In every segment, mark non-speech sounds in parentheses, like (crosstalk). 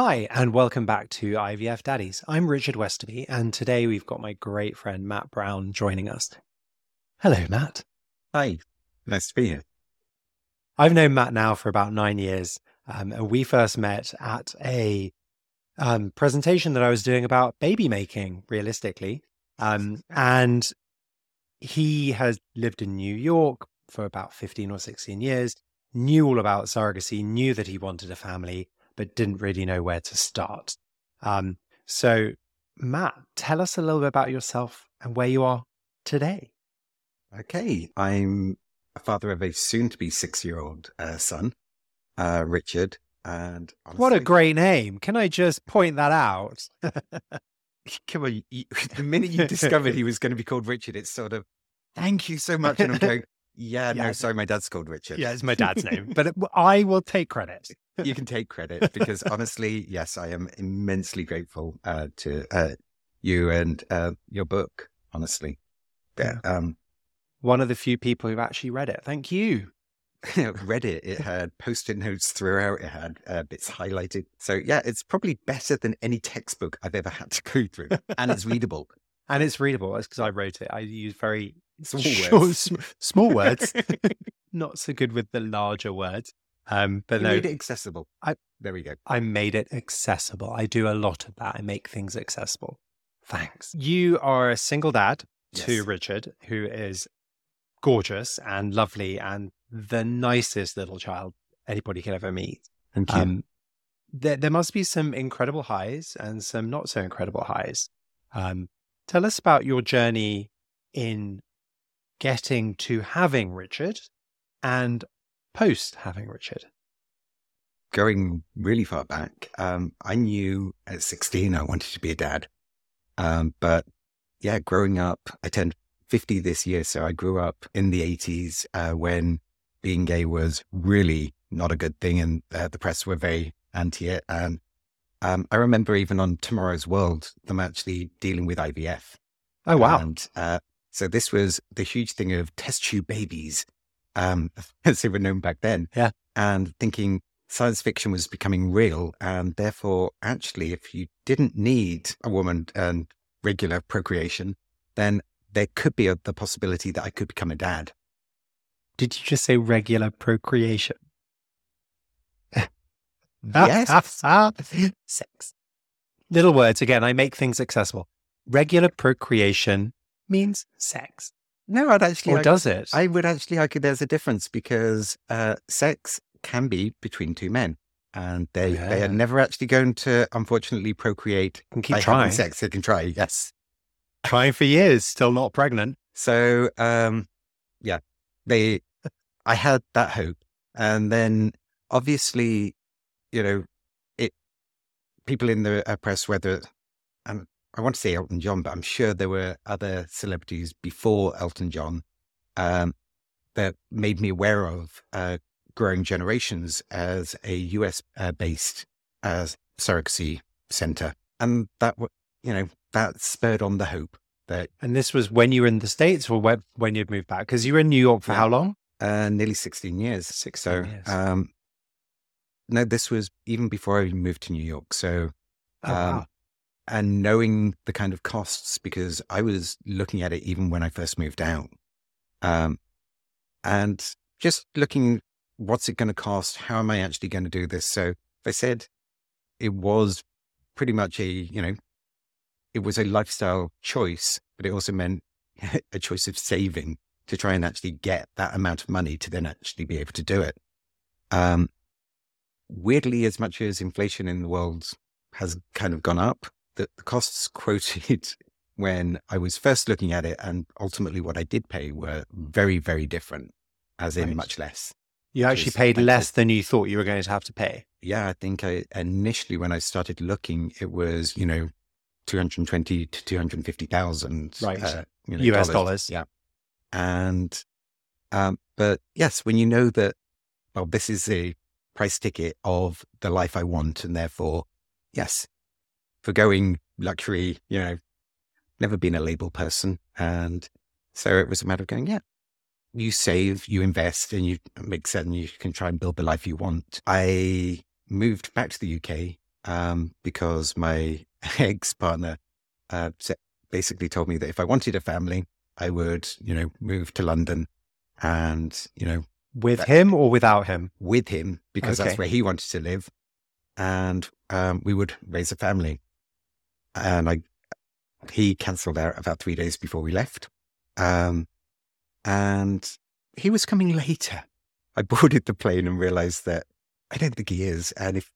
Hi, and welcome back to IVF Daddies. I'm Richard Westerby, and today we've got my great friend Matt Brown joining us. Hello, Matt. Hi, nice to be here. I've known Matt now for about nine years, um, and we first met at a um, presentation that I was doing about baby making, realistically. Um, and he has lived in New York for about 15 or 16 years, knew all about surrogacy, knew that he wanted a family, but didn't really know where to start. Um, so, Matt, tell us a little bit about yourself and where you are today. Okay, I'm a father of a soon to be six year old uh, son, uh, Richard. And honestly, What a great name. Can I just point that out? (laughs) come on, you, (laughs) the minute you discovered he (laughs) was going to be called Richard, it's sort of, thank you so much. And I'm going, yeah, no, sorry, my dad's called Richard. yeah, it's my dad's name, but I will take credit. You can take credit because honestly, yes, I am immensely grateful uh, to uh, you and uh, your book, honestly. Yeah. Um, One of the few people who've actually read it. Thank you. (laughs) read it. It had post-it notes throughout. It had uh, bits highlighted. So yeah, it's probably better than any textbook I've ever had to go through, and it's readable. (laughs) And it's readable. That's because I wrote it. I use very Small (laughs) words. sm- small words. Not so good with the larger words. Um, but You no, made it accessible. I- there we go. I made it accessible. I do a lot of that. I make things accessible. Thanks. You are a single dad to Richard, who is gorgeous and lovely and the nicest little child anybody could ever meet. Thank Um, there, there must be some incredible highs and some not so incredible highs. Um, tell us about your journey in getting to having Richard and post having Richard. going really far back, um, I knew at 16 I wanted to be a dad. Um, but yeah, growing up, I turned 50 this year. So I grew up in the 80s uh, when being gay was really not a good thing and uh, the press were very anti it. And um, I remember even on Tomorrow's World, them actually dealing with IVF. Oh, wow. And uh, so this was the huge thing of test tube babies, um, (laughs) as they were known back then. Yeah. And thinking science fiction was becoming real. And therefore, actually, if you didn't need a woman and regular procreation, then there could be a, the possibility that I could become a dad. Did you just say regular procreation? (laughs) Yes. (laughs) Sex. Little words. Again, I make things accessible. Regular procreation means sex. No, I'd actually. Or like- does it? I would actually argue there's a difference because uh, sex can be between two men. And they, they are never actually going to, unfortunately, procreate can keep by trying. having sex. They can try, yes. Trying for years, still not pregnant. So, um, yeah, they, I had that hope. And then obviously, you know, it, people in the uh, press, whether, and I want to say Elton John, but I'm sure there were other celebrities before Elton John, um, that made me aware of, uh, growing generations as a US uh, based, uh, surrogacy center. And that, you know, that spurred on the hope that And this was when you were in the States or when, when you'd moved back? Because you were in New York for Yeah. how long? Uh, nearly 16 years. 16 so, years. um, no, this was even before I moved to New York. So, Oh, um, wow. And knowing the kind of costs, because I was looking at it even when I first moved out. Um, and just looking, what's it going to cost? How am I actually going to do this? So, I said it was pretty much a, you know, it was a lifestyle choice, but it also meant (laughs) a choice of saving to try and actually get that amount of money to then actually be able to do it. Um, weirdly, as much as inflation in the world has kind of gone up, the, the costs (laughs) quoted when I was first looking at it and ultimately what I did pay were very, very different, as in Right. much less. You actually paid less than you thought you were going to have to pay. Yeah, I think I initially when I started looking, it was you know, two hundred twenty to two hundred fifty thousand, Right. Uh, you know, US dollars. Yeah, and um, but yes, when you know that, well, this is the price ticket of the life I want, and therefore, yes, for going luxury, you know, never been a label person, and so it was a matter of going, yeah, you save, you invest, and you make certain you can try and build the life you want. I moved back to the UK um, because my (laughs) ex partner uh, basically told me that if I wanted a family, I would, you know, move to London and, you know, with that, him or without him? With him, because okay. that's where he wanted to live. And um, we would raise a family. And I, he cancelled out about three days before we left. Um, and he was coming later. I (laughs) boarded the plane and realized that I don't think he is. And if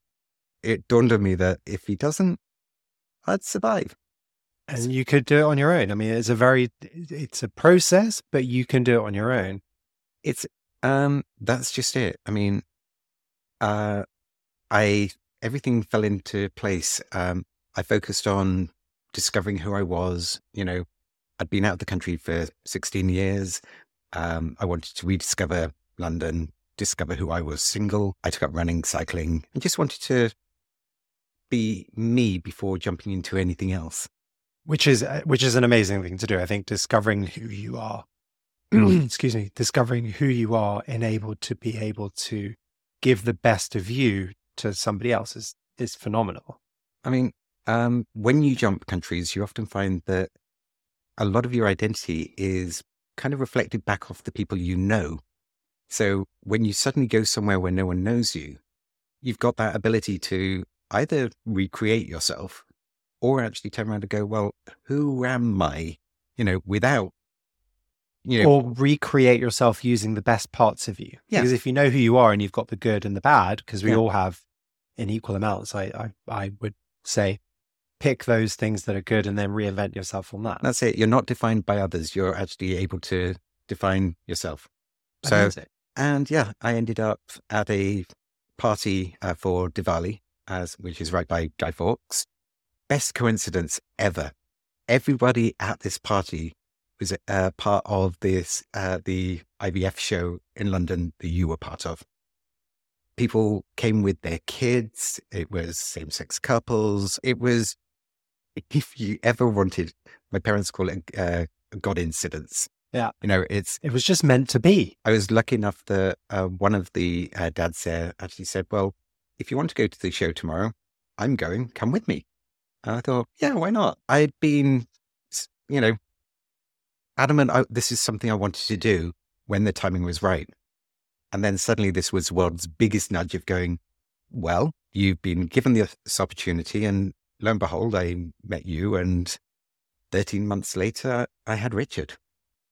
it dawned on me that if he doesn't, I'd survive. And you could do it on your own. I mean, it's a very, it's a process, but you can do it on your own. It's, um, that's just it. I mean, uh, I, everything fell into place. Um, I focused on discovering who I was. You know, I'd been out of the country for 16 years. Um, I wanted to rediscover London, discover who I was single. I took up running, cycling, and just wanted to be me before jumping into anything else. Which is uh, which is an amazing thing to do. I think discovering who you are, (clears throat) excuse me, discovering who you are, enabled to be able to give the best of you to somebody else is is phenomenal. I mean, um, when you jump countries, you often find that a lot of your identity is kind of reflected back off the people you know. So when you suddenly go somewhere where no one knows you, you've got that ability to either recreate yourself or actually turn around and go, well, who am I? You know, without, you know, or recreate yourself using the best parts of you. Yeah. Because if you know who you are and you've got the good and the bad, because we yeah. all have in equal amounts, I, I, I would say pick those things that are good and then reinvent yourself on that. That's it. You're not defined by others. You're actually able to define yourself. So, and yeah, I ended up at a party uh, for Diwali, as which is right by Guy Fawkes. Best coincidence ever. Everybody at this party was a uh, part of this uh, the IVF show in London that you were part of. People came with their kids. It was same sex couples. It was if you ever wanted, my parents call it uh, God incidents. Yeah. You know, it's. It was just meant to be. I was lucky enough that uh, one of the uh, dads there actually said, Well, if you want to go to the show tomorrow, I'm going, come with me. And I thought, Yeah, why not? I'd been, you know, adamant, I, this is something I wanted to do when the timing was right. And then suddenly this was world's biggest nudge of going, Well, you've been given this opportunity and lo and behold, I met you, and 13 months later, I had Richard.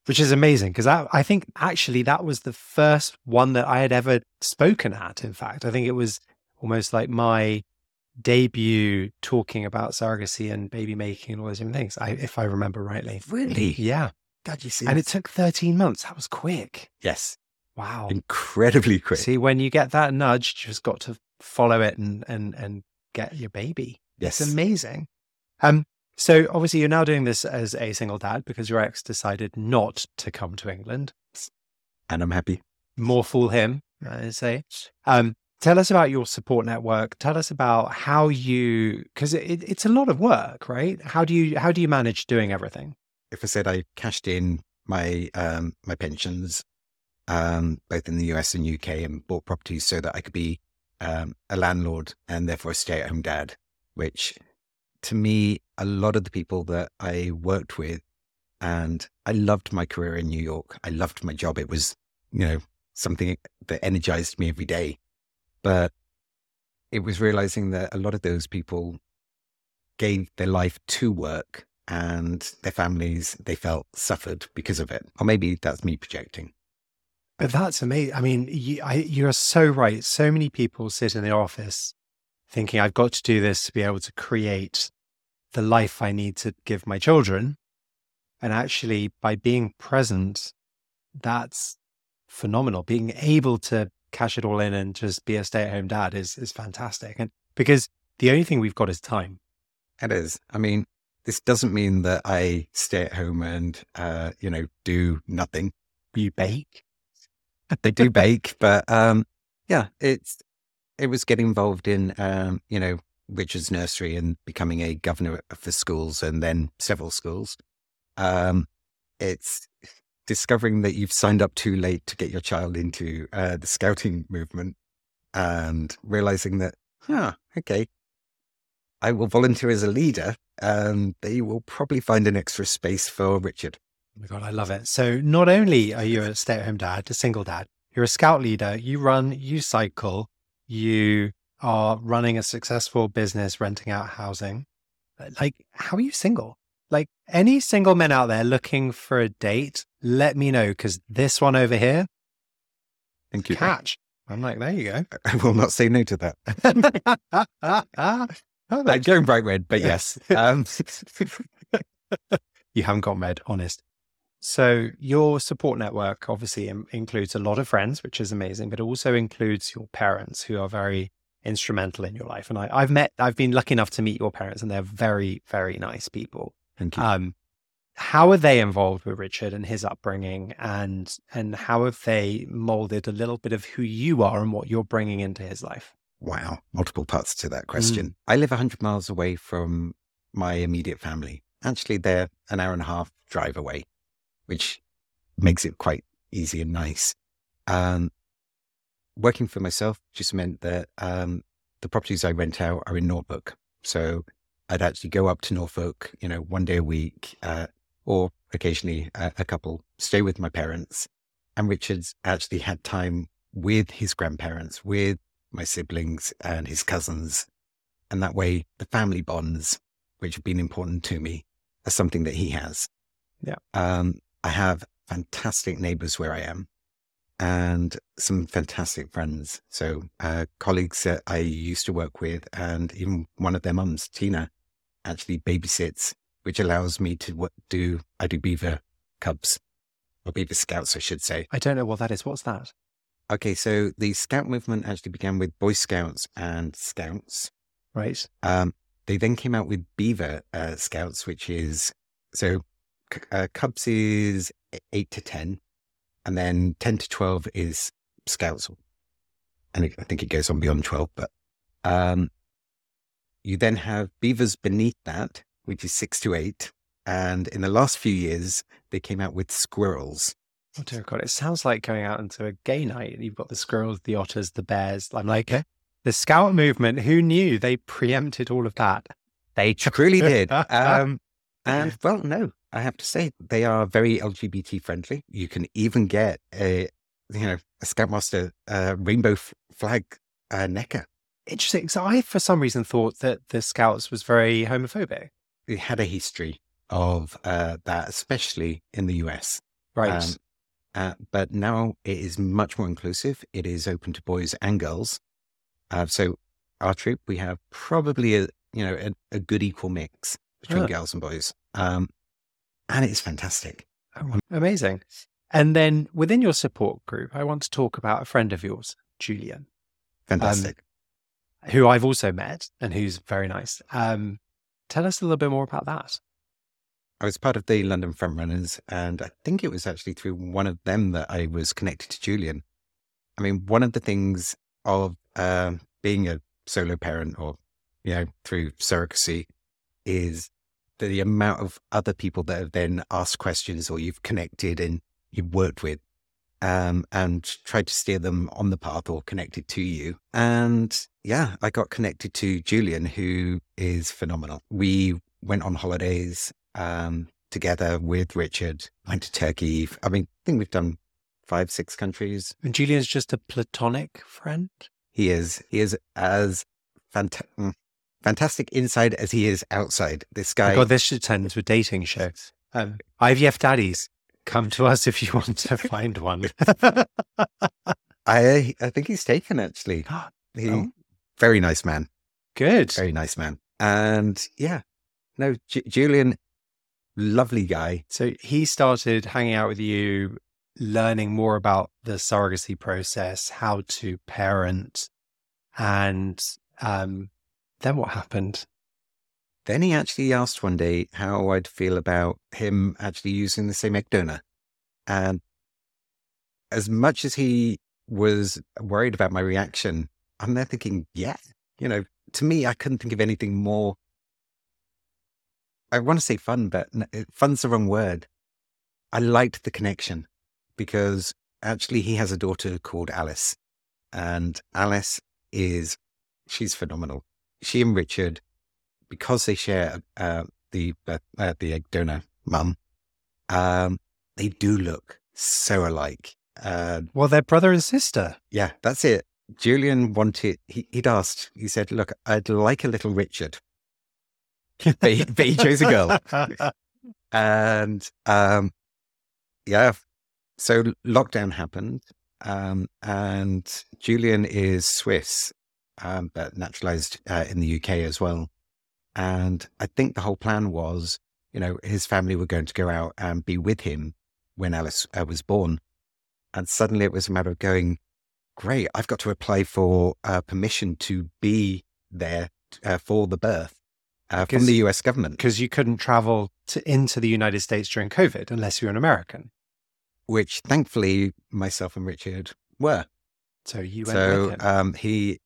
Which is amazing because I, I think actually that was the first one that I had ever spoken at. In fact, I think it was almost like my debut talking about surrogacy and baby making and all those different things, I, if I remember rightly. Really? Yeah. God, you see. And it took 13 months. That was quick. Yes. Wow. Incredibly quick. See, when you get that nudge, you just got to follow it and, and, and get your baby. Yes. It's amazing. Um, so obviously you're now doing this as a single dad because your ex decided not to come to England. And I'm happy. More fool him, I say. Um, tell us about your support network. Tell us about how you, because it, it's a lot of work, right? How do you how do you manage doing everything? If I said I cashed in my um, my pensions, um, both in the US and UK, and bought properties so that I could be um, a landlord and therefore a stay at home dad which to me, a lot of the people that I worked with, and I loved my career in New York. I loved my job. It was, you know, something that energized me every day. But it was realizing that a lot of those people gave their life to work and their families, they felt suffered because of it. Or maybe that's me projecting. But that's amazing. I mean, you, I, you're so right. So many people sit in the office thinking I've got to do this to be able to create the life I need to give my children. And actually, by being present, that's phenomenal. Being able to cash it all in and just be a stay at home dad is, is fantastic. And because the only thing we've got is time. It is. I mean, this doesn't mean that I stay at home and, uh, you know, do nothing. You bake? they do bake, but um, yeah, it's it was getting involved in, um, you know, Richard's nursery and becoming a governor for schools and then several schools. Um, it's discovering that you've signed up too late to get your child into uh, the scouting movement and realizing that, huh, okay, I will volunteer as a leader, um, they will probably find an extra space for Richard. Oh my God, I love it. So not only are you a stay at home dad, a single dad, you're a scout leader, you run, you cycle, you are running a successful business, renting out housing. Like, how are you single? Like, any single men out there looking for a date, let me know because this one over here, Thank you. (laughs) catch. I'm like, there you go. I will not say no to that. (laughs) (laughs) oh, that's- going bright red, but yes. Um, you haven't got med, honest. So your support network obviously in- includes a lot of friends, which is amazing, but also includes your parents who are very instrumental in your life. And I, I've met, I've been lucky enough to meet your parents, and they're very, very nice people. thank you. Um, how are they involved with Richard and his upbringing, and and how have they molded a little bit of who you are and what you're bringing into his life? Wow, multiple parts to that question. I live 100 miles away from my immediate family. Actually, they're an hour and a half drive away, which makes it quite easy and nice. Um, working for myself just meant that um, the properties I rent out are in Norfolk. So I'd actually go up to Norfolk, you know, one day a week, uh, or occasionally a, a couple, stay with my parents. And Richard's actually had time with his grandparents, with my siblings and his cousins. And that way, the family bonds, which have been important to me, are something that he has. Yeah. Um, I have fantastic neighbors where I am and some fantastic friends. So, uh, colleagues that I used to work with, and even one of their mums, Tina, actually babysits, which allows me to do, I do beaver cubs or beaver scouts, I should say. I don't know what that is. What's that? Okay, so the scout movement actually began with Boy Scouts and Scouts. Right. Um, they then came out with Beaver uh, Scouts, which is so uh, Cubs is eight to ten, and then ten to twelve is Scouts, and it, I think it goes on beyond twelve. But um, you then have Beavers beneath that, which is six to eight, and in the last few years they came out with Squirrels. Oh dear God! It sounds like going out into a gay night. You've got the squirrels, the otters, the bears. I'm like the scout movement. Who knew they preempted all of that? They truly did. Um, (laughs) and well, no, I have to say they are very LGBT friendly. You can even get a, you know, a Scoutmaster uh, rainbow f- flag uh, necker. Interesting. So I, for some reason, thought that the scouts was very homophobic. It had a history of uh, that, especially in the US. Right. Um, uh, but now it is much more inclusive. It is open to boys and girls. Uh, so our troop, we have probably a you know a, a good equal mix between Ah. girls and boys, um, and it's fantastic. Oh, amazing. And then within your support group, I want to talk about a friend of yours, Julien, Fantastic. who I've also met and who's very nice. Um, tell us a little bit more about that. I was part of the London Frontrunners, and I think it was actually through one of them that I was connected to Julien. I mean, one of the things of um being a solo parent or, you know, through surrogacy is the amount of other people that have then asked questions or you've connected and you've worked with um, and tried to steer them on the path or connected to you. And yeah, I got connected to Julien, who is phenomenal. We went on holidays um, together with Richard, went to Turkey. I mean, I think we've done five, six countries. And Julien's just a platonic friend. He is, he is as fanta- mm, fantastic inside as he is outside. This guy. God, this should turn into a dating show. (laughs) Um, IVF daddies, come to us if you want to (laughs) find one. (laughs) I, I think he's taken actually. (gasps) He, Oh. Very nice man. Good. Very nice man. And yeah, no, J- Julien, lovely guy. So he started hanging out with you, learning more about the surrogacy process, how to parent, and um, then what happened? Then he actually asked one day how I'd feel about him actually using the same egg donor. And as much as he was worried about my reaction, I'm there thinking, yeah, you know, to me, I couldn't think of anything more. I want to say fun, but uh, fun's the wrong word. I liked the connection because actually he has a daughter called Alice, and Alice is, she's phenomenal. She and Richard because they share uh, the uh, uh, the egg donor mum, um, they do look so alike. Uh, well, they're brother and sister. Yeah, that's it. Julien wanted, he, would asked, he said, Look, I'd like a little Richard. but, he, but he chose a girl. (laughs) and um, yeah, so lockdown happened. Um, and Julien is Swiss, um, but naturalized uh, in the UK as well. And I think the whole plan was, you know, his family were going to go out and be with him when Alice uh, was born. And suddenly it was a matter of going, great, I've got to apply for uh, permission to be there uh, for the birth uh, from the US government. Because you couldn't travel to, into the United States during COVID unless you're an American. Which thankfully myself and Richard were. So you went so, with him. Um, he,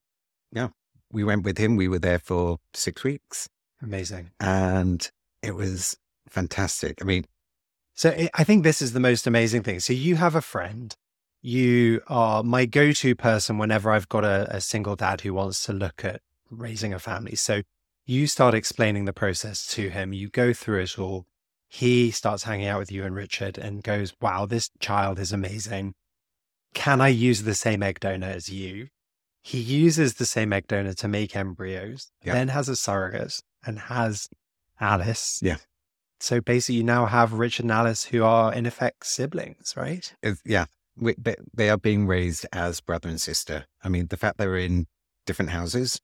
yeah, we went with him. We were there for six weeks. Amazing. And it was fantastic. I mean, so I think this is the most amazing thing. So you have a friend. You are my go-to person whenever I've got a, a single dad who wants to look at raising a family. So you start explaining the process to him. You go through it all. He starts hanging out with you and Richard and goes, Wow, this child is amazing. Can I use the same egg donor as you? He uses the same egg donor to make embryos, yeah. then has a surrogate and has Alice. Yeah. So basically, you now have Richard and Alice who are in effect siblings, right? Yeah. We, they, they are being raised as brother and sister. I mean, the fact they're in different houses,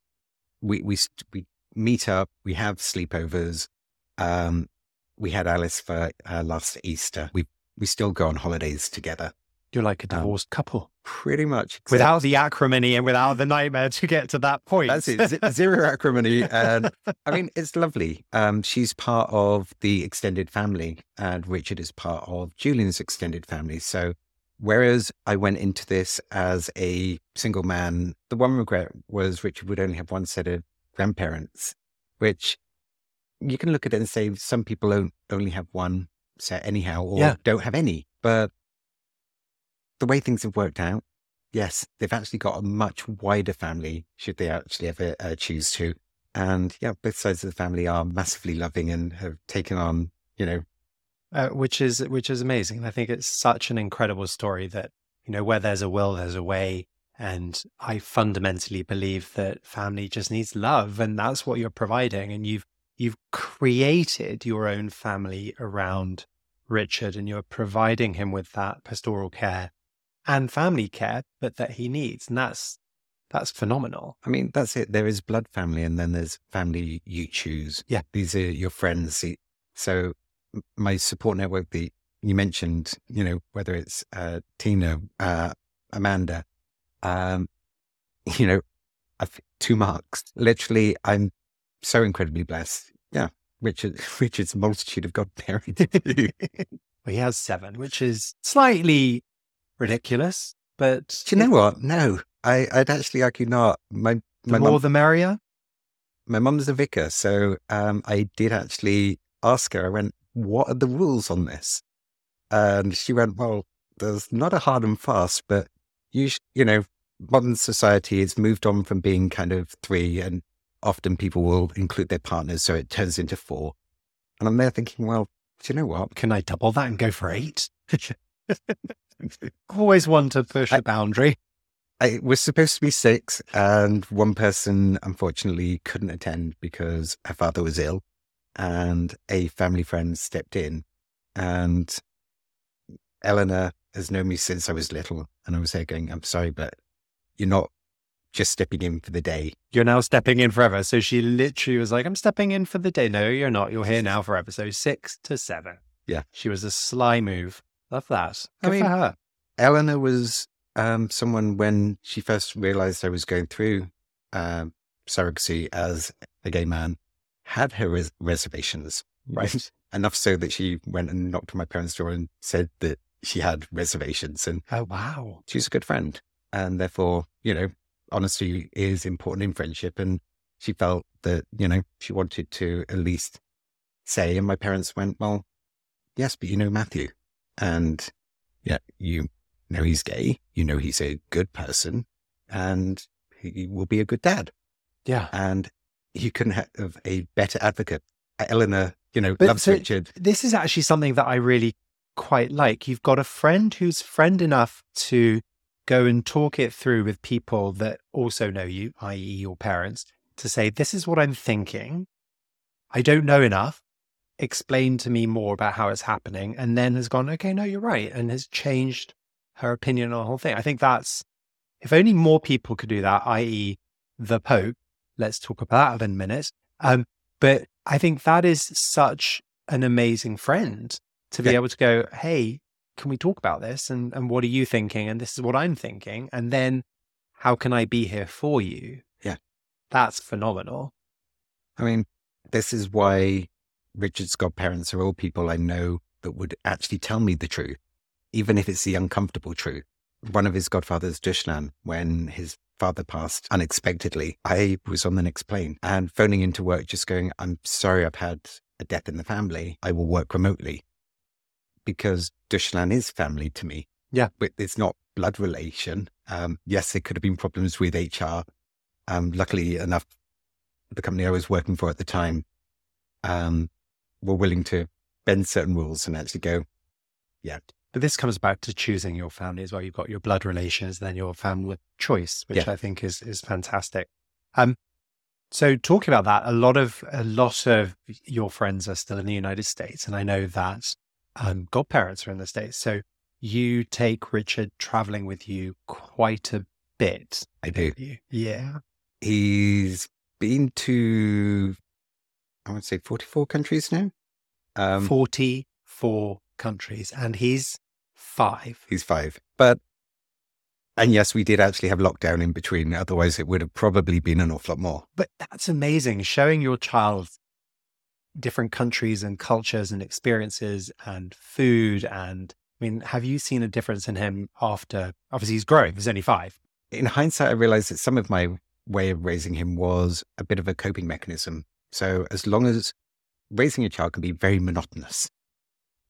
we, we, we meet up, we have sleepovers. Um, we had Alice for uh, last Easter. We we still go on holidays together. You're like a um, divorced um, couple. Pretty much. Without the acrimony and without the nightmare to get to that point. That's it. Z- zero acrimony. And I mean, (laughs) it's lovely. Um, she's part of the extended family, and Richard is part of Julien's extended family. So, whereas I went into this as a single man, the one regret was Richard would only have one set of grandparents, which you can look at it and say some people don't only have one set anyhow or yeah. don't have any. But the way things have worked out, yes, they've actually got a much wider family should they actually ever uh, choose to. And yeah, both sides of the family are massively loving and have taken on, you know, uh, which is which is amazing. I think it's such an incredible story that you know where there's a will, there's a way. And I fundamentally believe that family just needs love, and that's what you're providing. And you've you've created your own family around Richard, and you're providing him with that pastoral care and family care, but that he needs, and that's that's phenomenal. I mean, that's it. There is blood family, and then there's family you choose. Yeah, these are your friends. So my support network, the you mentioned, you know, whether it's uh, Tina, uh, Amanda, um, (laughs) you know, two marks. Literally, I'm so incredibly blessed. Yeah. Richard, (laughs) Richard's multitude of godparents. (laughs) well, he has seven, which is slightly ridiculous, but. Do you know what? No, I, I'd actually argue not. My, my more mom, the merrier. My mum's a vicar. So, um, I did actually ask her, I went, what are the rules on this? And she went, well, there's not a hard and fast, but you, sh- you know, modern society has moved on from being kind of three, and often people will include their partners, so it turns into four. And I'm there thinking, well, do you know what? Can I double that and go for eight? (laughs) Always want to push I, a boundary. I was supposed to be six, and one person unfortunately couldn't attend because her father was ill, and a family friend stepped in, and Eleanor has known me since I was little. And I was there going, I'm sorry, but you're not just stepping in for the day. You're now stepping in forever. So she literally was like, I'm stepping in for the day. No, you're not. You're here (laughs) now forever. So six to seven. Yeah. She was a sly move. Love that. Good I mean, for her. Eleanor was um, someone when she first realized I was going through um, surrogacy as a gay man, had her res- reservations. Right. (laughs) Enough so that she went and knocked on my parents' door and said that she had reservations. And oh, wow. She's a good friend. And therefore, you know, honesty is important in friendship. And she felt that, you know, she wanted to at least say. And my parents went, well, yes, but you know Matthew. And yeah, you know he's gay. You know he's a good person and he will be a good dad. Yeah. And you couldn't have a better advocate. Eleanor, you know, But loves so- Richard. This is actually something that I really quite like. You've got a friend who's friend enough to go and talk it through with people that also know you, i.e., your parents, to say, This is what I'm thinking. I don't know enough. Explain to me more about how it's happening. And then has gone, Okay, no, you're right. And has changed her opinion on the whole thing. I think that's, if only more people could do that, i.e., the Pope, let's talk about that in a minute. Um, but I think that is such an amazing friend to be Yeah. able to go, hey, can we talk about this? And and what are you thinking? And this is what I'm thinking. And then how can I be here for you? Yeah. That's phenomenal. I mean, this is why Richard's godparents are all people I know that would actually tell me the truth, even if it's the uncomfortable truth. One of his godfathers, Dushnan, when his father passed unexpectedly, I was on the next plane and phoning into work, just going, I'm sorry, I've had a death in the family. I will work remotely because Dushnan is family to me. Yeah. But it's not blood relation. Um, yes, there could have been problems with HR. Um, luckily enough, the company I was working for at the time um, were willing to bend certain rules and actually go, yeah. But this comes back to choosing your family as well. You've got your blood relations, then your family choice, which Yeah. I think is is fantastic. Um, so talking about that, a lot of a lot of your friends are still in the United States, and I know that um, godparents are in the states. So you take Richard traveling with you quite a bit. I do. You- Yeah, He's been to, I would say, 44 countries now. Um, forty four countries, and he's five. He's five. But, and yes, we did actually have lockdown in between. Otherwise, it would have probably been an awful lot more. But that's amazing. Showing your child different countries and cultures and experiences and food. And I mean, have you seen a difference in him after? Obviously, he's growing. He's only five. In hindsight, I realized that some of my way of raising him was a bit of a coping mechanism. So, as long as raising a child can be very monotonous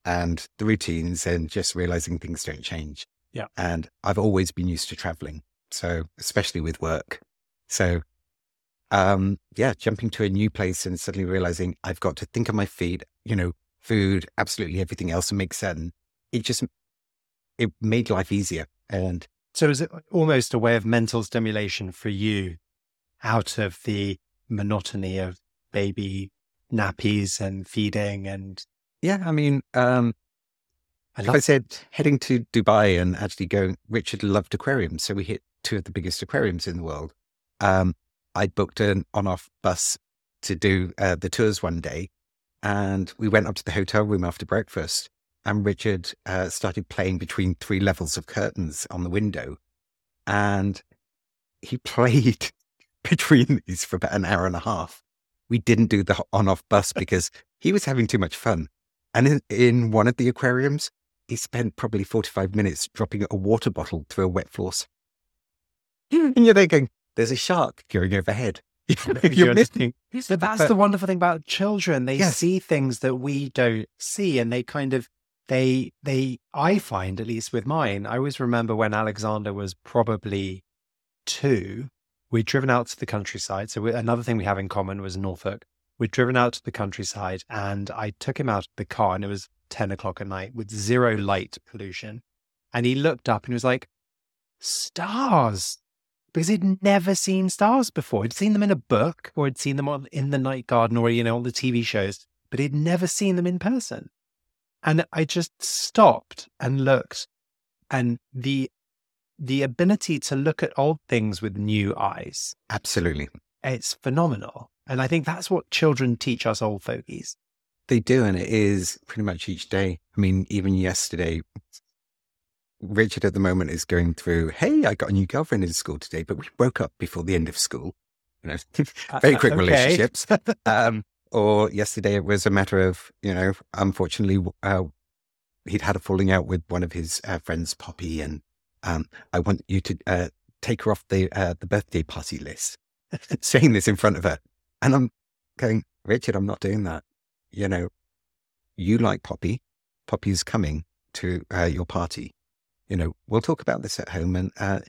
and the routines and just realizing things don't change. Yeah. And I've always been used to traveling. So, especially with work. So, um, yeah, jumping to a new place and suddenly realizing I've got to think on my feet, you know, food, absolutely everything else and make certain it just, it made life easier. And So is it almost a way of mental stimulation for you out of the monotony of baby nappies and feeding? And yeah, I mean, um, I love I said heading to Dubai and actually going, Richard loved aquariums. So we hit two of the biggest aquariums in the world. Um, I booked an on off bus to do uh, the tours one day. And we went up to the hotel room after breakfast. And Richard uh, started playing between three levels of curtains on the window. And he (laughs) played between these for about an hour and a half. We didn't do the on off bus (laughs) because he was having too much fun. And in, in one of the aquariums, he spent probably 45 minutes dropping a water bottle through a wet floor. Hmm. and you're thinking, there's a shark going overhead. (laughs) You're you're missing. But that's But- the wonderful thing about children. They Yes. see things that we don't see and they kind of they they I find at least with mine, I always remember when Alexander was probably two, we'd driven out to the countryside. So we, another thing we have in common was Norfolk. We'd driven out to the countryside and I took him out of the car and it was 10 o'clock at night with zero light pollution. And he looked up and he was like, stars because he'd never seen stars before. He'd seen them in a book or he'd seen them on in the night garden or you know on the TV shows, but he'd never seen them in person. And I just stopped and looked, and the the ability to look at old things with new eyes, Absolutely. it's phenomenal. And I think that's what children teach us old fogies. They do. And it is pretty much each day. I mean, even yesterday, Richard at the moment is going through, hey, I got a new girlfriend in school today, but we broke up before the end of school. You know, (laughs) very quick Okay. relationships. (laughs) um, or yesterday it was a matter of, you know, unfortunately, uh, he'd had a falling out with one of his uh, friends, Poppy, and um, I want you to uh, take her off the uh, the birthday party list. (laughs) Saying this in front of her, and I'm going, Richard, I'm not doing that. You know, you like Poppy. Poppy's coming to uh, your party. You know, we'll talk about this at home, and uh,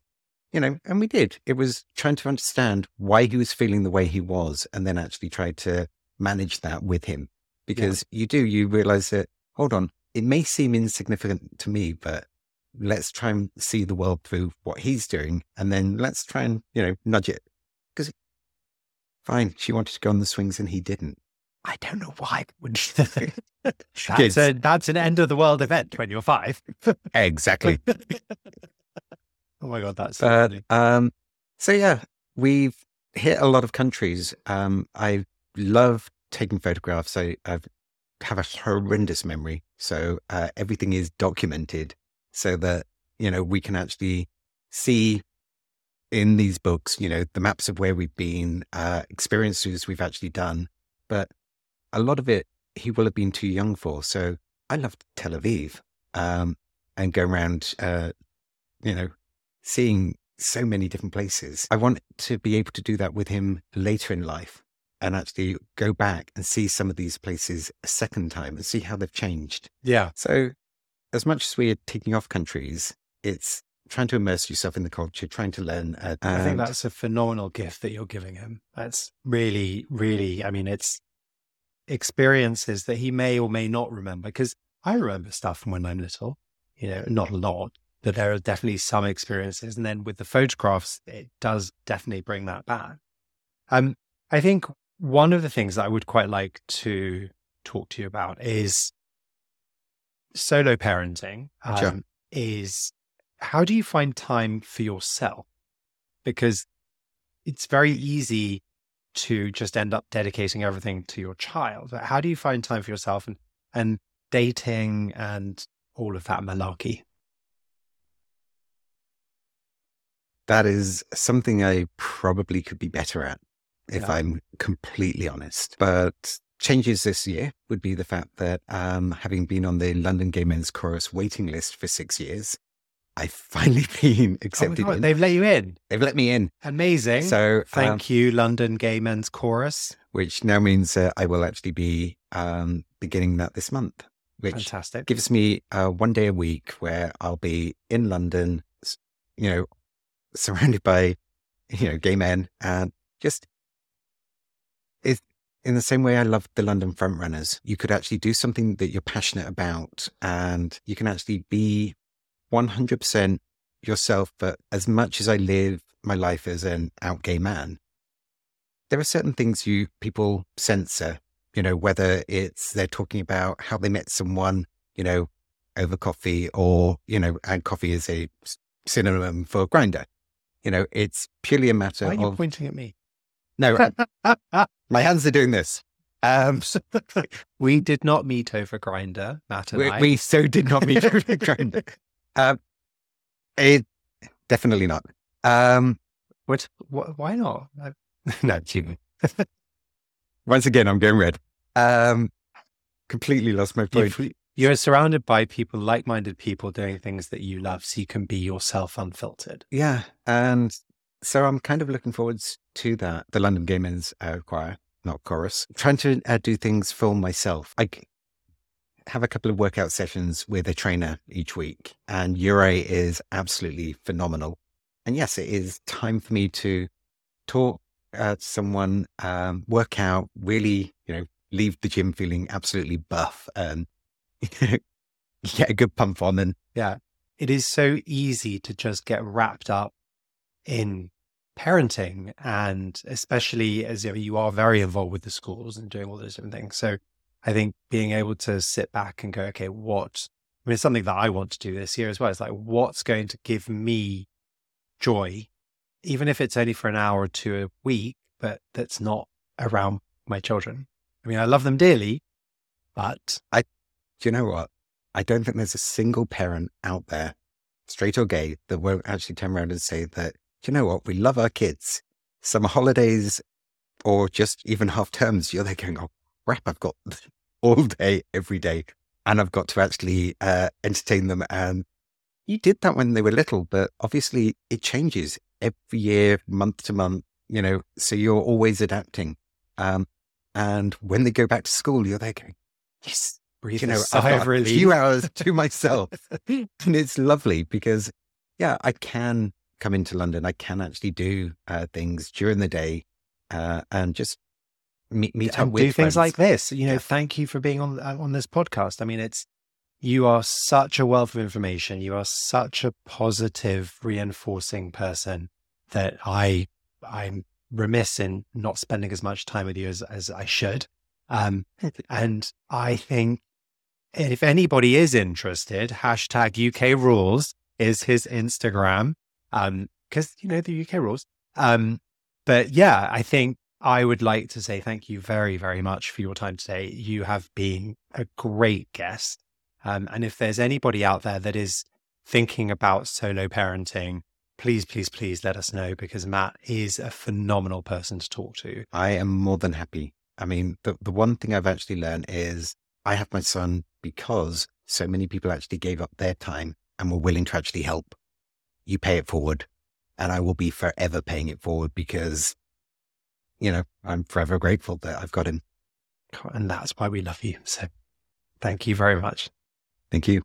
you know, and we did. It was trying to understand why he was feeling the way he was and then actually try to manage that with him. Because yeah. you do, you realize that, hold on, it may seem insignificant to me, but let's try and see the world through what he's doing. And then let's try and, you know, nudge it. Because fine, she wanted to go on the swings and he didn't. I don't know why. (laughs) (laughs) that's, a, that's an end of the world event when you're five. exactly. (laughs) oh my God, that's so funny. Um, so yeah, we've hit a lot of countries. Um, I love taking photographs. I, I have a horrendous memory. So uh, everything is documented so that, you know, we can actually see in these books, you know, the maps of where we've been, uh, experiences we've actually done. But a lot of it he will have been too young for. So I loved Tel Aviv um, and go around, uh, you know, seeing so many different places. I want to be able to do that with him later in life and actually go back and see some of these places a second time and see how they've changed. Yeah. So as much as we are taking off countries, it's trying to immerse yourself in the culture, trying to learn. Uh, I think that's a phenomenal gift that you're giving him. That's really, really, I mean, it's experiences that he may or may not remember. Because I remember stuff from when I'm little, you know, not a lot, but there are definitely some experiences. And then with the photographs, it does definitely bring that back. Um, I think one of the things that I would quite like to talk to you about is solo parenting. Um, sure. Is how do you find time for yourself? Because it's very easy to just end up dedicating everything to your child. How do you find time for yourself and, and dating and all of that malarkey? That is something I probably could be better at if yeah. I'm completely honest. But changes this year would be the fact that um, having been on the London Gay Men's Chorus waiting list for six years, I've finally (laughs) been oh accepted. Oh They've let you in. They've let me in. Amazing. So thank um, you, London Gay Men's Chorus. Which now means uh, I will actually be um, beginning that this month. Which Fantastic. gives me uh, one day a week where I'll be in London, you know, surrounded by, you know, gay men and just in the same way I love the London Frontrunners. You could actually do something that you're passionate about and you can actually be 100% yourself, but as much as I live my life as an out gay man, there are certain things you people censor, you know, whether it's they're talking about how they met someone, you know, over coffee or, you know, and coffee is a synonym for Grindr. You know, it's purely a matter Why are you of pointing at me. No, (laughs) my hands are doing this. Um, (laughs) we did not meet over Grindr, Matt and we, I. We so did not meet (laughs) over Grindr. Um, it definitely not. Um, what, what? Why not? no, you. Once again, I'm going red. Um, completely lost my point. You've, you're surrounded by people, like-minded people, doing things that you love, so you can be yourself unfiltered. Yeah, and so I'm kind of looking forward to that. The London Gay Men's uh, Choir, not chorus, trying to uh, do things for myself. I have a couple of workout sessions with a trainer each week, and Ure is absolutely phenomenal. And yes, it is time for me to talk uh, to someone, um, work out, really, you know, leave the gym feeling absolutely buff and (laughs) get a good pump on. And yeah, it is so easy to just get wrapped up in parenting and especially as you, know, you are very involved with the schools and doing all those different things. So I think being able to sit back and go, okay, what, I mean, it's something that I want to do this year as well. It's like, what's going to give me joy, even if it's only for an hour or two a week, but that's not around my children. I mean, I love them dearly, but I, do you know what? I don't think there's a single parent out there, straight or gay, that won't actually turn around and say that, you know what? We love our kids. Summer holidays or just even half terms, you're there going, oh, crap, I've got (laughs) all day, every day, and I've got to actually uh, entertain them. And you did that when they were little, but obviously it changes every year, month to month, you know, so you're always adapting. Um, and when they go back to school, you're there going, yes, breathe you know, I've got a few hours to (laughs) myself. and it's lovely because, yeah, I can come into London, I can actually do uh, things during the day uh, and just meet, meet and up with do things friends. like this. You know, Yeah. thank you for being on uh, on this podcast. I mean, it's you are such a wealth of information. You are such a positive, reinforcing person that I I'm remiss in not spending as much time with you as as I should. Um, (laughs) and I think if anybody is interested, hashtag UK rules is his Instagram. Um, because you know the UK rules. Um, but yeah, I think I would like to say thank you very, very much for your time today. You have been a great guest. Um, and if there's anybody out there that is thinking about solo parenting, please, please, please let us know because Matt is a phenomenal person to talk to. I am more than happy. I mean, the, the one thing I've actually learned is I have my son because so many people actually gave up their time and were willing to actually help. You pay it forward. And I will be forever paying it forward because, you know, I'm forever grateful that I've got him. And that's why we love you. So thank you very much. Thank you.